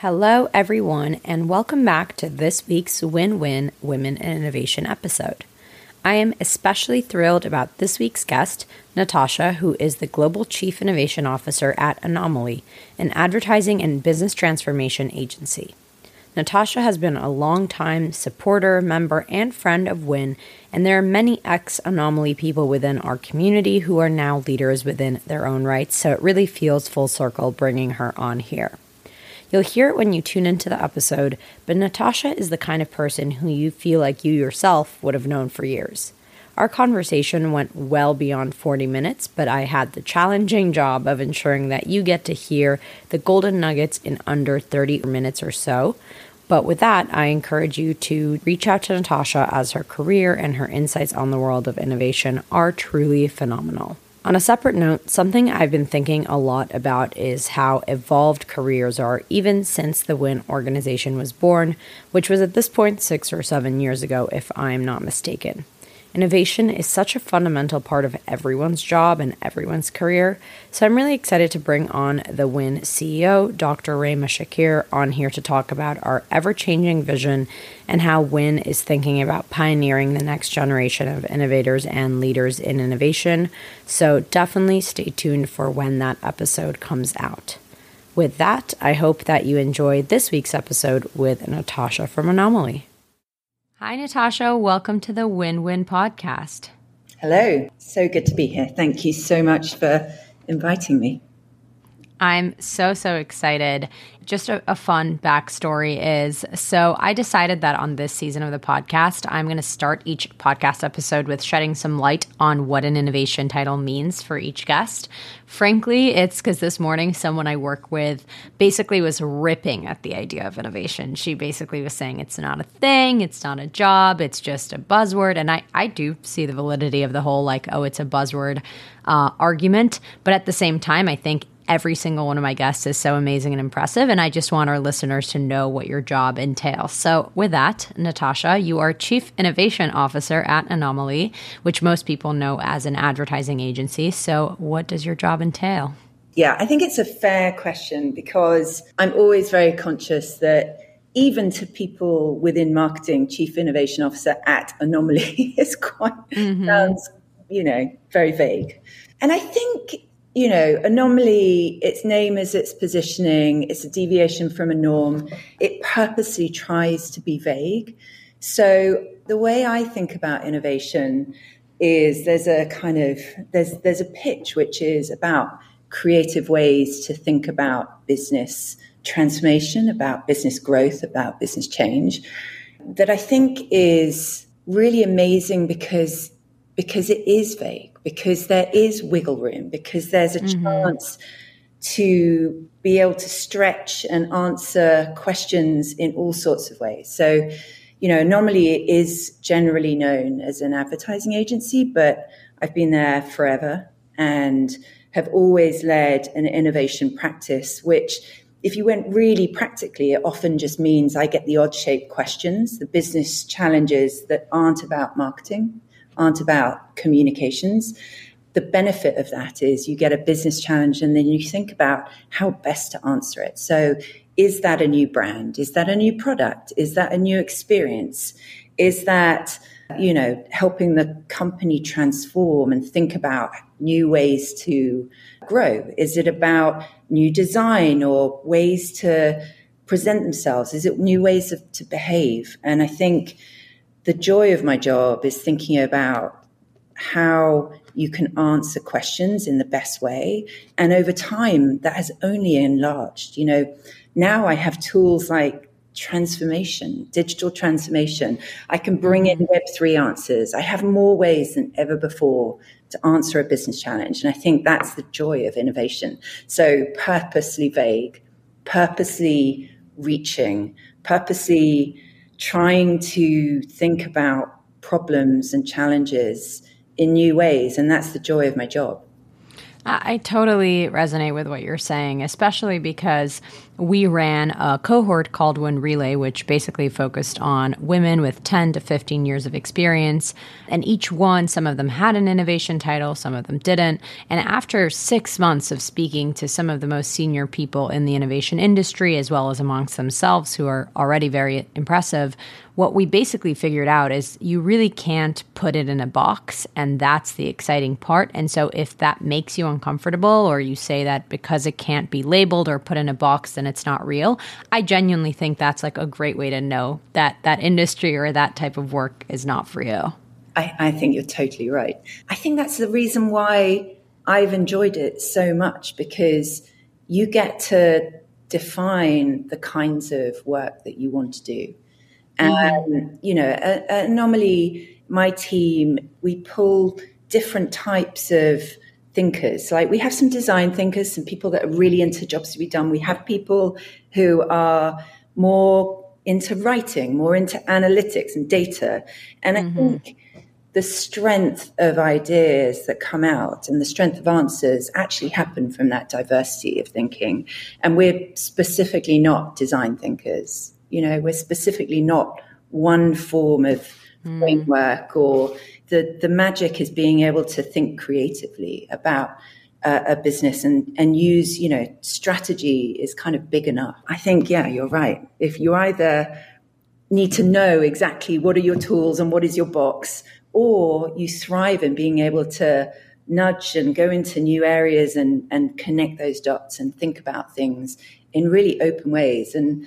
Hello, everyone, and welcome back to this week's Win Win Women in Innovation episode. I am especially thrilled about this week's guest, Natasha, who is the Global Chief Innovation Officer at Anomaly, an advertising and business transformation agency. Natasha has been a long-time supporter, member, and friend of WIN, and there are many ex Anomaly people within our community who are now leaders within their own rights, so it really feels full circle bringing her on here. You'll hear it when you tune into the episode, but Natasha is the kind of person who you feel like you yourself would have known for years. Our conversation went well beyond 40 minutes, but I had the challenging job of ensuring that you get to hear the golden nuggets in under 30 minutes or so. But with that, I encourage you to reach out to Natasha as her career and her insights on the world of innovation are truly phenomenal. On a separate note, something I've been thinking a lot about is how evolved careers are even since the WIN organization was born, which was at this point six or seven years ago, if I'm not mistaken. Innovation is such a fundamental part of everyone's job and everyone's career. So I'm really excited to bring on the WIN CEO, Dr. Rema Shakir, on here to talk about our ever changing vision and how WIN is thinking about pioneering the next generation of innovators and leaders in innovation. So definitely stay tuned for when that episode comes out. With that, I hope that you enjoyed this week's episode with Natasha from Anomaly. Hi, Natasha. Welcome to the Win Win podcast. Hello. So good to be here. Thank you so much for inviting me. I'm so, so excited. Just a, a, fun backstory is so I decided that on this season of the podcast, I'm going to start each podcast episode with shedding some light on what an innovation title means for each guest. Frankly, it's because this morning someone I work with basically was ripping at the idea of innovation. She basically was saying it's not a thing, it's not a job, it's just a buzzword. And I, I do see the validity of the whole like, oh, it's a buzzword uh, argument. But at the same time, I think every single one of my guests is so amazing and impressive. And I just want our listeners to know what your job entails. So, with that, Natasha, you are Chief Innovation Officer at Anomaly, which most people know as an advertising agency. So, what does your job entail? Yeah, I think it's a fair question because I'm always very conscious that even to people within marketing, chief innovation officer at Anomaly is quite mm-hmm. sounds, you know, very vague. And I think you know, anomaly, its name is its positioning, it's a deviation from a norm. It purposely tries to be vague. So the way I think about innovation is there's a kind of there's there's a pitch which is about creative ways to think about business transformation, about business growth, about business change that I think is really amazing because because it is vague because there is wiggle room, because there's a mm-hmm. chance to be able to stretch and answer questions in all sorts of ways. So, you know, normally it is generally known as an advertising agency, but I've been there forever and have always led an innovation practice, which if you went really practically, it often just means I get the odd shaped questions, the business challenges that aren't about marketing aren't about communications. The benefit of that is you get a business challenge and then you think about how best to answer it. So, is that a new brand? Is that a new product? Is that a new experience? Is that, you know, helping the company transform and think about new ways to grow? Is it about new design or ways to present themselves? Is it new ways of, to behave? And I think the joy of my job is thinking about how you can answer questions in the best way. And over time, that has only enlarged. You know, now I have tools like transformation, digital transformation. I can bring in mm-hmm. Web3 answers. I have more ways than ever before to answer a business challenge. And I think that's the joy of innovation. So purposely vague, purposely reaching, purposely trying to think about problems and challenges in new ways. And that's the joy of my job. I totally resonate with what you're saying, especially because we ran a cohort called One Relay, which basically focused on women with 10 to 15 years of experience. And each one, some of them had an innovation title, some of them didn't. And after six months of speaking to some of the most senior people in the innovation industry, as well as amongst themselves, who are already very impressive, what we basically figured out is you really can't put it in a box, and that's the exciting part. And so, if that makes you uncomfortable, or you say that because it can't be labeled or put in a box, then it's not real, I genuinely think that's like a great way to know that that industry or that type of work is not for you. I, I think you're totally right. I think that's the reason why I've enjoyed it so much because you get to define the kinds of work that you want to do. Mm-hmm. And, you know, uh, normally my team, we pull different types of thinkers. Like we have some design thinkers, some people that are really into jobs to be done. We have people who are more into writing, more into analytics and data. And mm-hmm. I think the strength of ideas that come out and the strength of answers actually happen from that diversity of thinking. And we're specifically not design thinkers. You know, we're specifically not one form of mm. framework or the, the magic is being able to think creatively about uh, a business and, and use, you know, strategy is kind of big enough. I think, yeah, you're right. If you either need to know exactly what are your tools and what is your box, or you thrive in being able to nudge and go into new areas and, and connect those dots and think about things in really open ways. And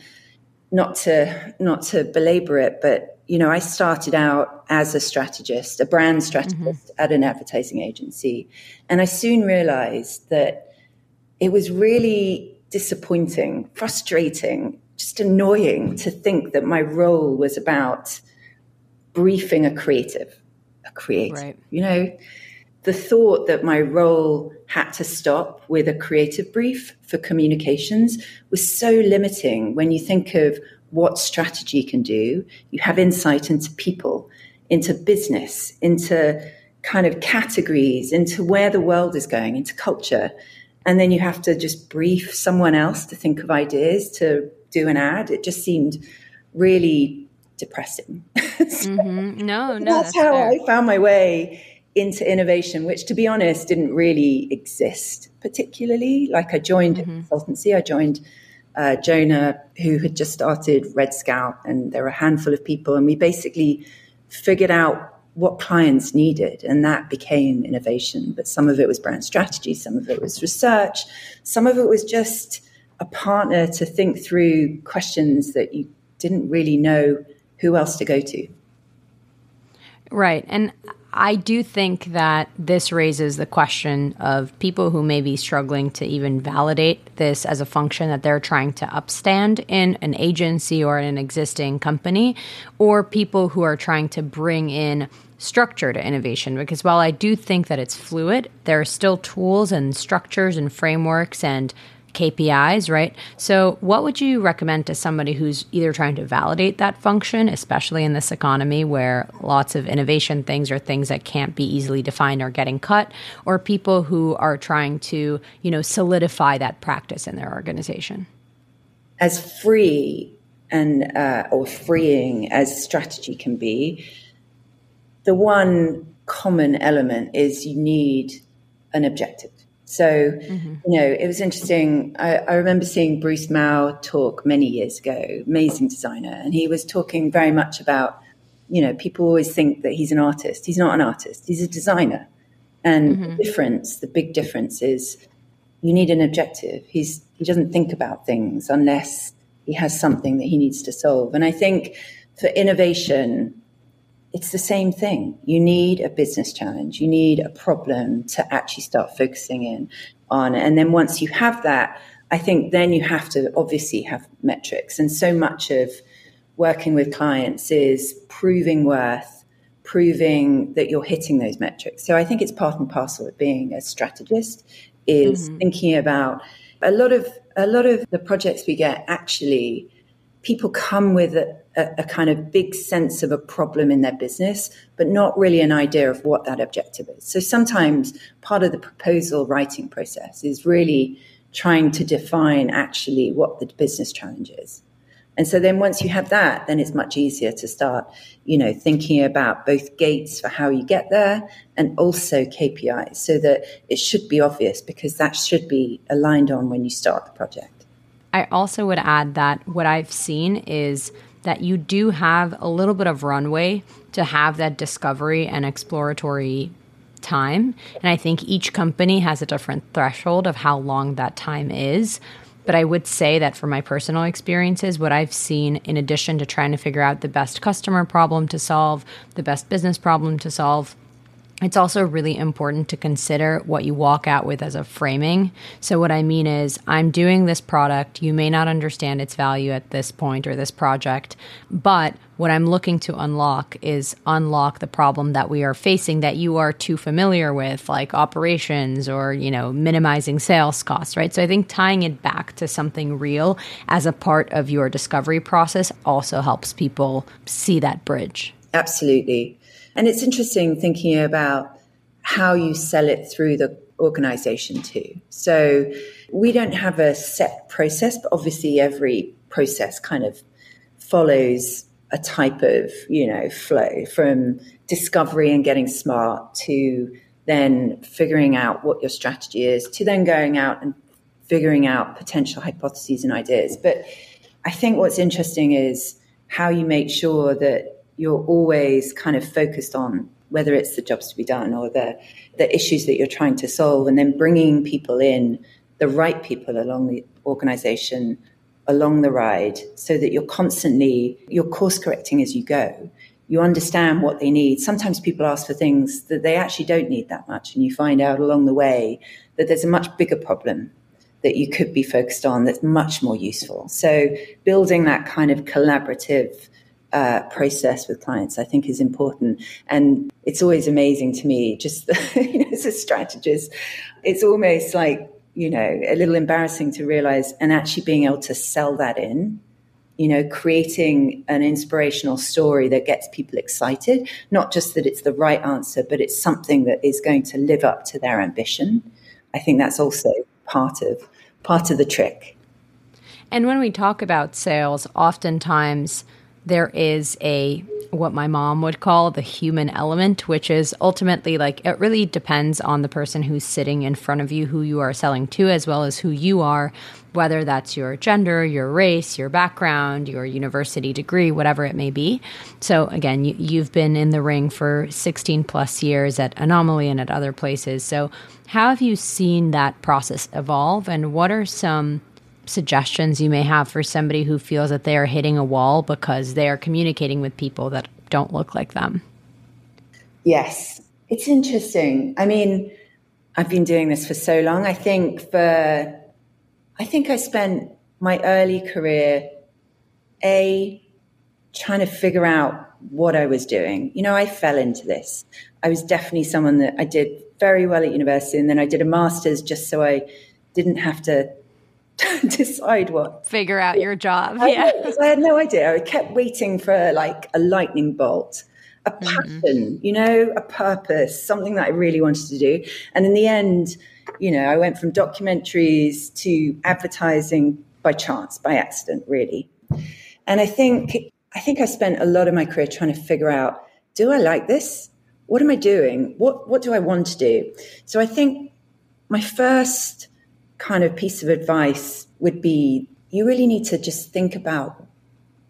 not to not to belabor it, but you know, I started out as a strategist, a brand strategist mm-hmm. at an advertising agency, and I soon realized that it was really disappointing, frustrating, just annoying to think that my role was about briefing a creative, a creative. Right. You know, the thought that my role had to stop with a creative brief for communications was so limiting when you think of what strategy can do. You have insight into people, into business, into kind of categories, into where the world is going, into culture. And then you have to just brief someone else to think of ideas to do an ad. It just seemed really depressing. so mm-hmm. No, no. That's, that's how fair. I found my way into innovation, which to be honest didn't really exist particularly. Like I joined mm-hmm. consultancy, I joined uh, Jonah, who had just started Red Scout, and there were a handful of people, and we basically figured out what clients needed, and that became innovation. But some of it was brand strategy, some of it was research, some of it was just a partner to think through questions that you didn't really know who else to go to. Right. And I do think that this raises the question of people who may be struggling to even validate this as a function that they're trying to upstand in an agency or in an existing company, or people who are trying to bring in structure to innovation. Because while I do think that it's fluid, there are still tools and structures and frameworks and KPIs, right? So, what would you recommend to somebody who's either trying to validate that function, especially in this economy where lots of innovation things are things that can't be easily defined or getting cut, or people who are trying to, you know, solidify that practice in their organization? As free and uh, or freeing as strategy can be, the one common element is you need an objective so, mm-hmm. you know, it was interesting. I, I, remember seeing Bruce Mau talk many years ago, amazing designer, and he was talking very much about, you know, people always think that he's an artist. He's not an artist, he's a designer. And mm-hmm. the difference, the big difference is you need an objective. He's, he doesn't think about things unless he has something that he needs to solve. And I think for innovation, it's the same thing. You need a business challenge. You need a problem to actually start focusing in on. And then once you have that, I think then you have to obviously have metrics. And so much of working with clients is proving worth, proving that you're hitting those metrics. So I think it's part and parcel of being a strategist is mm-hmm. thinking about a lot of a lot of the projects we get actually people come with a, a, kind of big sense of a problem in their business, but not really an idea of what that objective is. So sometimes part of the proposal writing process is really trying to define actually what the business challenge is. And so then once you have that, then it's much easier to start, you know, thinking about both gates for how you get there and also KPIs so that it should be obvious because that should be aligned on when you start the project. I also would add that what I've seen is that you do have a little bit of runway to have that discovery and exploratory time. And I think each company has a different threshold of how long that time is. But I would say that for my personal experiences, what I've seen, in addition to trying to figure out the best customer problem to solve, the best business problem to solve, it's also really important to consider what you walk out with as a framing. So, what I mean is, I'm doing this product. You may not understand its value at this point or this project, but what I'm looking to unlock is unlock the problem that we are facing that you are too familiar with, like operations or, you know, minimizing sales costs, right? So, I think tying it back to something real as a part of your discovery process also helps people see that bridge. Absolutely. And it's interesting thinking about how you sell it through the organization too. So we don't have a set process, but obviously every process kind of follows a type of, you know, flow from discovery and getting smart to then figuring out what your strategy is to then going out and figuring out potential hypotheses and ideas. But I think what's interesting is how you make sure that you're always kind of focused on whether it's the jobs to be done or the the issues that you're trying to solve and then bringing people in the right people along the organization along the ride so that you're constantly you're course correcting as you go. You understand what they need. Sometimes people ask for things that they actually don't need that much and you find out along the way that there's a much bigger problem that you could be focused on that's much more useful. So building that kind of collaborative uh, process with clients, I think is important. And it's always amazing to me, just you know, as a strategist, it's almost like, you know, a little embarrassing to realize and actually being able to sell that in, you know, creating an inspirational story that gets people excited, not just that it's the right answer, but it's something that is going to live up to their ambition. I think that's also part of part of the trick. And when we talk about sales, oftentimes there is a what my mom would call the human element, which is ultimately like it really depends on the person who's sitting in front of you, who you are selling to, as well as who you are, whether that's your gender, your race, your background, your university degree, whatever it may be. So, again, you, have been in the ring for 16 plus years at Anomaly and at other places. So, how have you seen that process evolve, and what are some suggestions you may have for somebody who feels that they are hitting a wall because they are communicating with people that don't look like them? Yes, it's interesting. I mean, I've been doing this for so long. I think for, I think I spent my early career, A, trying to figure out what I was doing. You know, I fell into this. I was definitely someone that I did very well at university, and then I did a master's just so I didn't have to decide what figure out your job. I, yeah, I had no idea. I kept waiting for like a lightning bolt, a mm-hmm. passion, mm-hmm. you know, a purpose, something that I really wanted to do. And in the end, you know, I went from documentaries to advertising by chance, by accident, really. And I think I think I spent a lot of my career trying to figure out: Do I like this? What am I doing? What What do I want to do? So I think my first kind of piece of advice would be you really need to just think about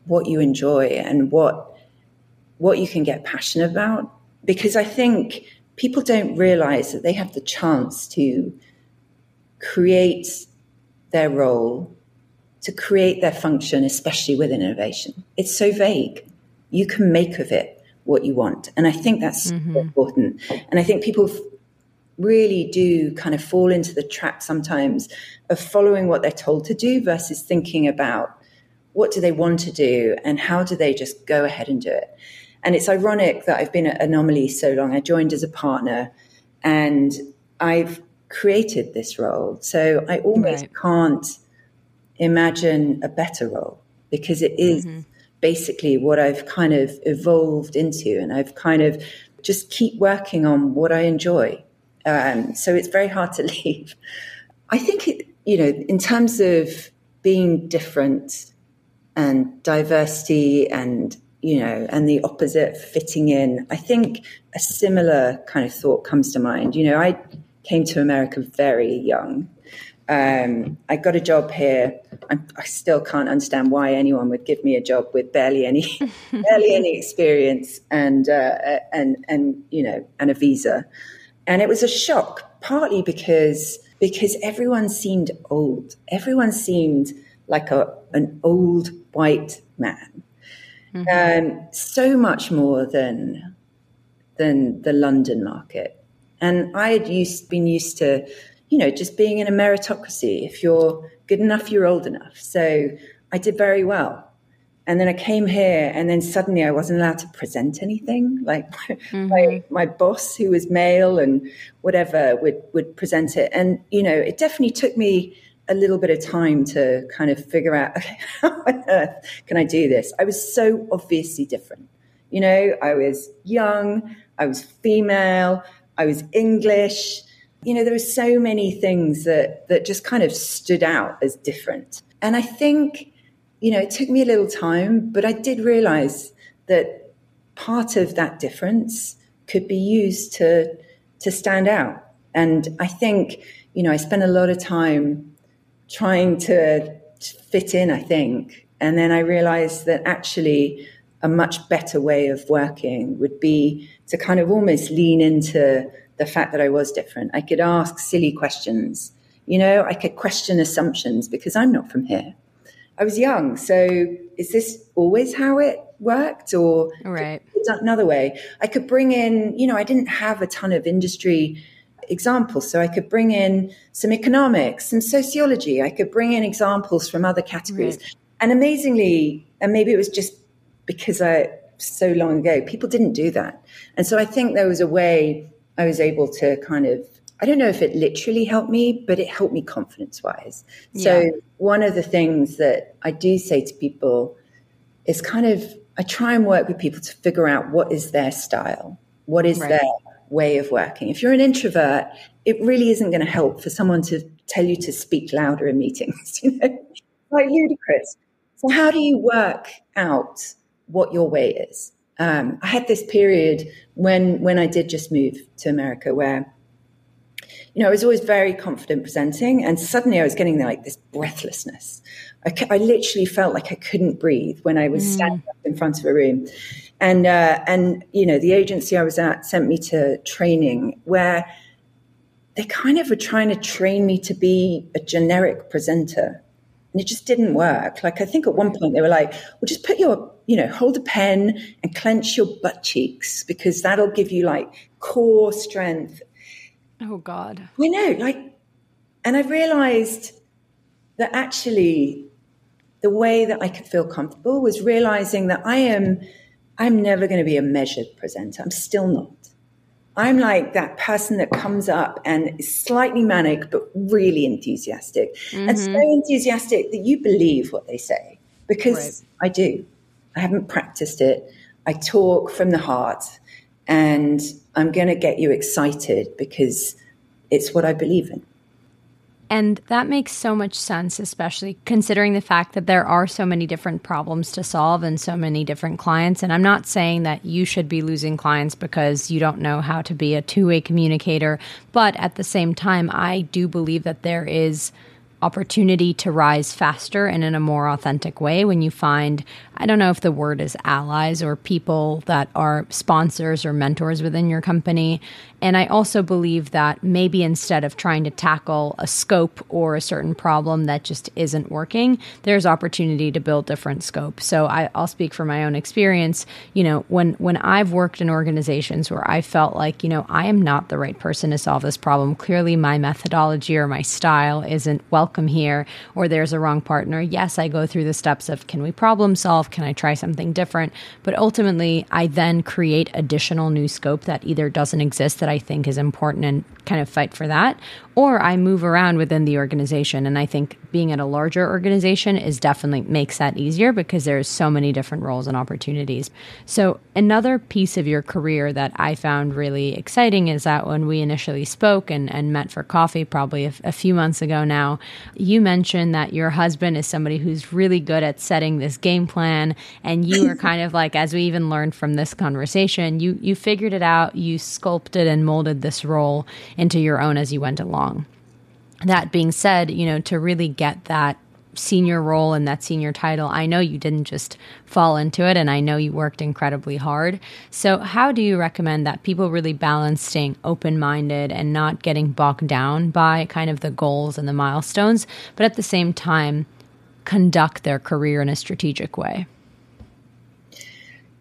what you enjoy and what what you can get passionate about because I think people don't realize that they have the chance to create their role, to create their function, especially with innovation. It's so vague. You can make of it what you want. And I think that's mm-hmm. important. And I think people really do kind of fall into the trap sometimes of following what they're told to do versus thinking about what do they want to do and how do they just go ahead and do it. And it's ironic that I've been at Anomaly so long. I joined as a partner and I've created this role. So I almost right. can't imagine a better role because it is mm-hmm. basically what I've kind of evolved into. And I've kind of just keep working on what I enjoy. Um, so it's very hard to leave. I think, it, you know, in terms of being different and diversity and, you know, and the opposite fitting in, I think a similar kind of thought comes to mind. You know, I came to America very young. Um, I got a job here. I'm, i still can't understand why anyone would give me a job with barely any, barely any experience and uh, and and you know and a visa, and it was a shock. Partly because because everyone seemed old. Everyone seemed like a an old white man. Mm-hmm. Um, so much more than than the London market. And I had used been used to, you know, just being in a meritocracy. If you're good enough, you're old enough. So I did very well. And then I came here, and then suddenly I wasn't allowed to present anything. Like mm-hmm. my, my boss, who was male and whatever, would would present it. And you know, it definitely took me a little bit of time to kind of figure out okay, how on earth can I do this. I was so obviously different. You know, I was young, I was female, I was English. You know, there were so many things that that just kind of stood out as different. And I think you know, it took me a little time, but I did realize that part of that difference could be used to to stand out. And I think, you know, I spent a lot of time trying to fit in, I think. And then I realized that actually a much better way of working would be to kind of almost lean into the fact that I was different. I could ask silly questions. You know, I could question assumptions because I'm not from here. I was young. So is this always how it worked or right. another way? I could bring in, you know, I didn't have a ton of industry examples. So I could bring in some economics, some sociology. I could bring in examples from other categories. Right. And amazingly, and maybe it was just because I so long ago, people didn't do that. And so I think there was a way I was able to kind of I don't know if it literally helped me, but it helped me confidence wise. Yeah. So, one of the things that I do say to people is kind of, I try and work with people to figure out what is their style, what is right. their way of working. If you're an introvert, it really isn't going to help for someone to tell you to speak louder in meetings, you know, like ludicrous. So, how do you work out what your way is? Um, I had this period when when I did just move to America where you know, I was always very confident presenting, and suddenly I was getting like this breathlessness. I, I literally felt like I couldn't breathe when I was mm. standing up in front of a room, and uh, and you know, the agency I was at sent me to training where they kind of were trying to train me to be a generic presenter, and it just didn't work. Like I think at one point they were like, "Well, just put your you know, hold a pen and clench your butt cheeks because that'll give you like core strength Oh, God. I know. Like, and I realized that actually the way that I could feel comfortable was realizing that I am, I'm never going to be a measured presenter. I'm still not. I'm like that person that comes up and is slightly manic, but really enthusiastic. Mm-hmm. And so enthusiastic that you believe what they say because right. I do. I haven't practiced it. I talk from the heart and I'm going to get you excited because it's what I believe in. And that makes so much sense, especially considering the fact that there are so many different problems to solve and so many different clients. And I'm not saying that you should be losing clients because you don't know how to be a two way communicator. But at the same time, I do believe that there is opportunity to rise faster and in a more authentic way when you find I don't know if the word is allies or people that are sponsors or mentors within your company. And I also believe that maybe instead of trying to tackle a scope or a certain problem that just isn't working, there's opportunity to build different scope. So I, will speak from my own experience. You know, when when I've worked in organizations where I felt like, you know, I am not the right person to solve this problem. Clearly my methodology or my style isn't welcome here, or there's a wrong partner. Yes, I go through the steps of can we problem solve? Can I try something different? But ultimately, I then create additional new scope that either doesn't exist that that I think is important and kind of fight for that, or I move around within the organization. And I think being at a larger organization is definitely makes that easier because there's so many different roles and opportunities. So another piece of your career that I found really exciting is that when we initially spoke and, and met for coffee probably a, a few months ago now, you mentioned that your husband is somebody who's really good at setting this game plan and you were kind of like as we even learned from this conversation, you you figured it out, you sculpted and molded this role into your own as you went along. That being said, you know, to really get that senior role and that senior title, I know you didn't just fall into it and I know you worked incredibly hard. So, how do you recommend that people really balance staying open minded and not getting bogged down by kind of the goals and the milestones, but at the same time, conduct their career in a strategic way?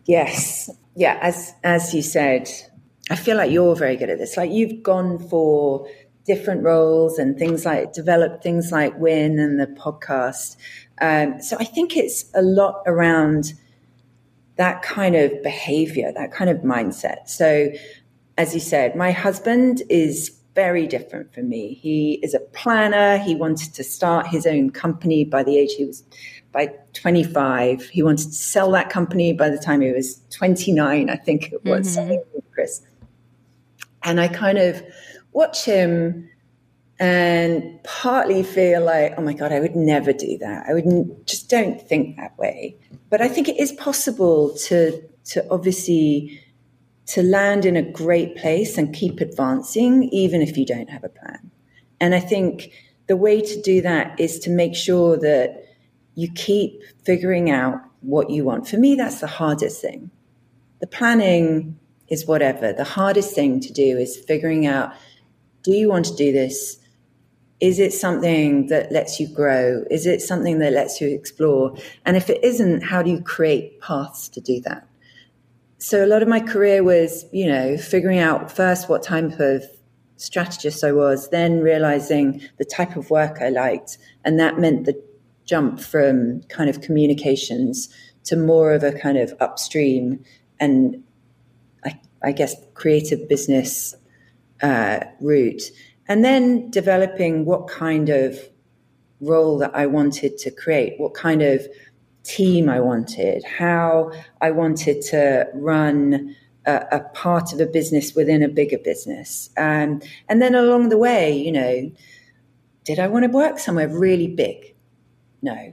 Yes. Yeah, as as you said, I feel like you're very good at this. Like you've gone for different roles and things like develop things like Win and the podcast. Um, so I think it's a lot around that kind of behavior, that kind of mindset. So, as you said, my husband is very different from me. He is a planner. He wanted to start his own company by the age he was by 25. He wanted to sell that company by the time he was 29, I think it was, mm-hmm. Chris. And I kind of watch him and partly feel like, oh my God, I would never do that. I would just don't think that way. But I think it is possible to, to obviously to land in a great place and keep advancing, even if you don't have a plan. And I think the way to do that is to make sure that you keep figuring out what you want. For me, that's the hardest thing. The planning is whatever. The hardest thing to do is figuring out do you want to do this? Is it something that lets you grow? Is it something that lets you explore? And if it isn't, how do you create paths to do that? So a lot of my career was, you know, figuring out first what type of strategist I was, then realizing the type of work I liked. And that meant the jump from kind of communications to more of a kind of upstream and I guess, creative business uh, route. And then developing what kind of role that I wanted to create, what kind of team I wanted, how I wanted to run a, a part of a business within a bigger business. Um, and then along the way, you know, did I want to work somewhere really big? No.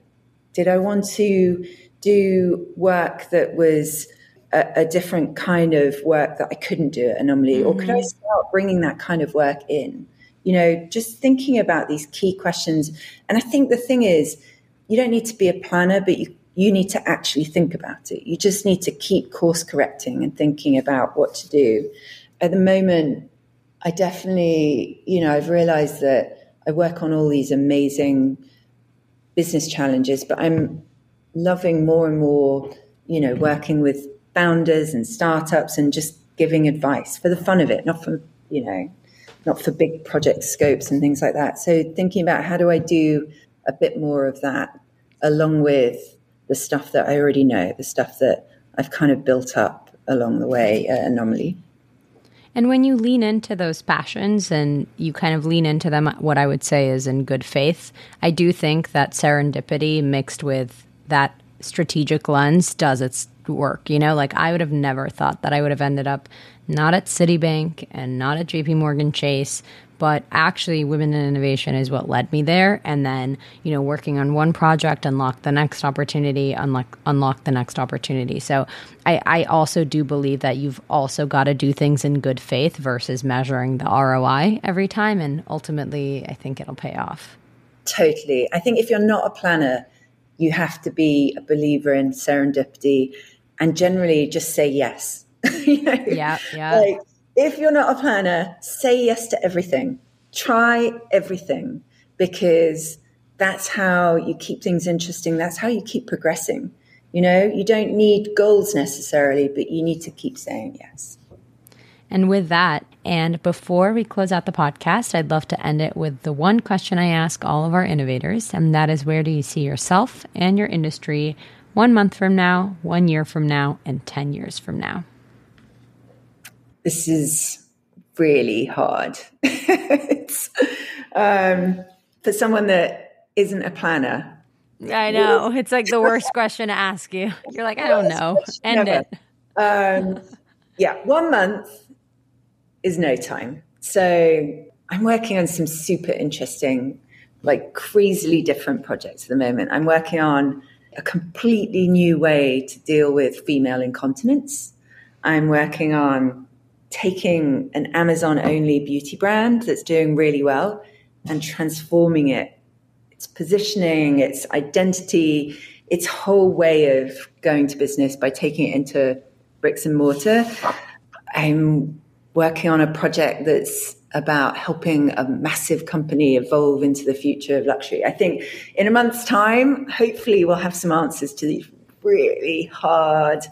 Did I want to do work that was a, a, different kind of work that I couldn't do at Anomaly? Mm-hmm. Or could I mm-hmm. start bringing that kind of work in? You know, just thinking about these key questions. And I think the thing is, you don't need to be a planner, but you, you need to actually think about it. You just need to keep course correcting and thinking about what to do. At the moment, I definitely, you know, I've realized that I work on all these amazing business challenges, but I'm loving more and more, you know, working with founders and startups and just giving advice for the fun of it, not for, you know, not for big project scopes and things like that. So thinking about how do I do a bit more of that along with the stuff that I already know, the stuff that I've kind of built up along the way at Anomaly. And when you lean into those passions and you kind of lean into them, what I would say is in good faith, I do think that serendipity mixed with that strategic lens does its work. You know, like I would have never thought that I would have ended up not at Citibank and not at JP Morgan Chase, but actually women in innovation is what led me there. And then you know working on one project unlock the next opportunity unlock unlock the next opportunity. So i i also do believe that you've also got to do things in good faith versus measuring the roi every time. And ultimately i think it'll pay off. Totally. I think if you're not a planner you have to be a believer in serendipity and generally just say yes. you know? Yeah, yeah. Like, if you're not a planner, say yes to everything. Try everything because that's how you keep things interesting. That's how you keep progressing. You know, you don't need goals necessarily, but you need to keep saying yes. And with that, and before we close out the podcast, I'd love to end it with the one question I ask all of our innovators, and that is where do you see yourself and your industry one month from now, one year from now, and 10 years from now? This is really hard. it's, um, for someone that isn't a planner. I know. It's like the worst question to ask you. You're like, I don't know. End Never. it. Um, yeah, one month is no time. So I'm working on some super interesting, like crazily different projects at the moment. I'm working on a completely new way to deal with female incontinence. I'm working on taking an Amazon only beauty brand that's doing really well and transforming it, its positioning, its identity, its whole way of going to business by taking it into bricks and mortar. I'm working on a project that's about helping a massive company evolve into the future of luxury. I think in a month's time, hopefully, we'll have some answers to these really hard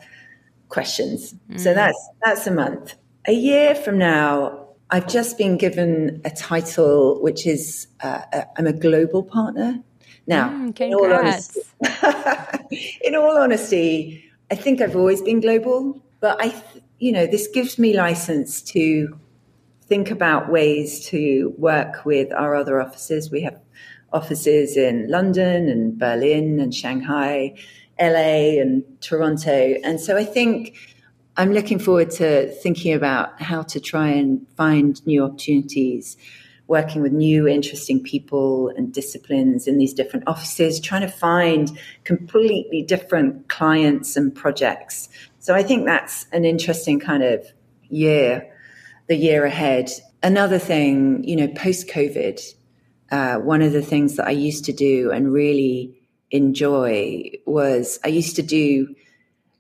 questions. Mm. So that's that's a month. A year from now, I've just been given a title which is uh, a, I'm a global partner. Now, mm, in, all honesty, in all honesty, I think I've always been global, but I, you know, this gives me license to think about ways to work with our other offices. We have offices in London and Berlin and Shanghai, LA and Toronto. And so I think I'm looking forward to thinking about how to try and find new opportunities, working with new interesting people and disciplines in these different offices, trying to find completely different clients and projects. So I think that's an interesting kind of year, the year ahead. Another thing, you know, post COVID, uh, one of the things that I used to do and really enjoy was I used to do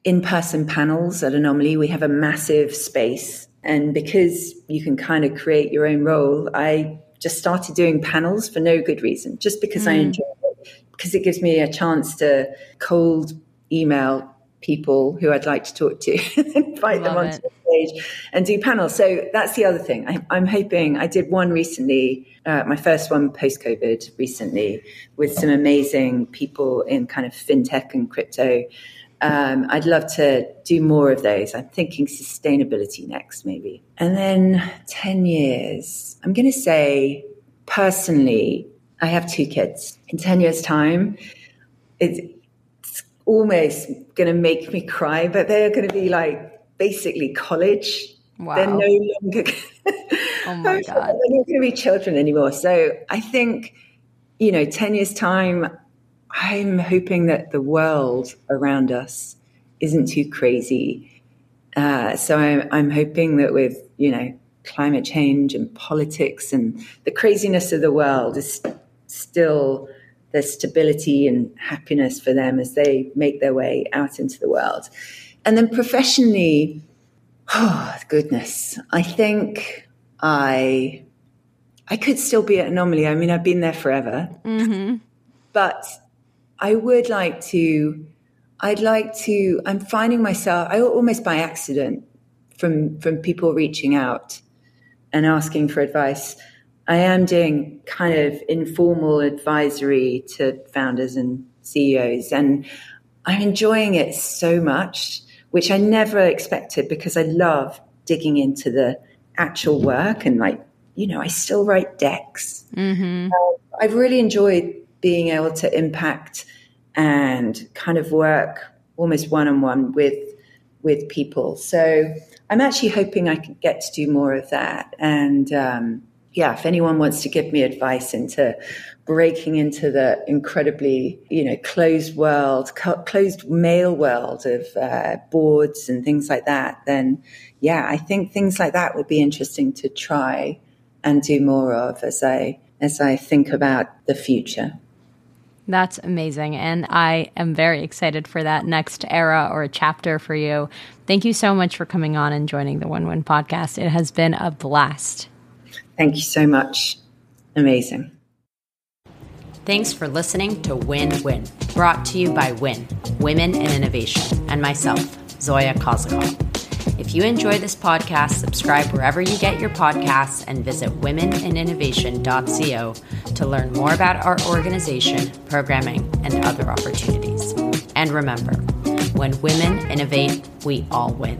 in person panels at Anomaly. We have a massive space. And because you can kind of create your own role, I just started doing panels for no good reason, just because mm. I enjoy it, because it gives me a chance to cold email people who I'd like to talk to, and invite them onto it. Stage and do panels. So that's the other thing. I, am hoping I did one recently, uh, my first one post COVID recently, with some amazing people in kind of fintech and crypto. Um, I'd love to do more of those. I'm thinking sustainability next, maybe. And then 10 years, I'm going to say personally, I have two kids. In 10 years' time, it's almost going to make me cry, but they're going to be like basically college. Wow. They're no longer. oh my God. They're not going to be children anymore. So I think, you know, 10 years' time, I'm hoping that the world around us isn't too crazy. Uh, so I'm, I'm hoping that with, you know, climate change and politics and the craziness of the world is still there's stability and happiness for them as they make their way out into the world. And then professionally, oh goodness, I think I I could still be at Anomaly. I mean, I've been there forever, mm-hmm. but I would like to, I'd like to, I'm finding myself, I almost by accident from, from people reaching out and asking for advice. I am doing kind of informal advisory to founders and CEOs, and I'm enjoying it so much, which I never expected because I love digging into the actual work and like, you know, I still write decks. Mm-hmm. Uh, I've really enjoyed being able to impact and kind of work almost one on one with with people. So I'm actually hoping I can get to do more of that. And um, yeah, if anyone wants to give me advice into breaking into the incredibly you know closed world, closed male world of uh, boards and things like that, then yeah, I think things like that would be interesting to try and do more of as I as I think about the future. That's amazing. And I am very excited for that next era or chapter for you. Thank you so much for coming on and joining the One Win podcast. It has been a blast. Thank you so much. Amazing. Thanks for listening to Win Win, brought to you by Win, Women in Innovation, and myself, Zoia Kozakov. If you enjoy this podcast, subscribe wherever you get your podcasts and visit womeninnovation.co to learn more about our organization, programming, and other opportunities. And remember, when women innovate, we all win.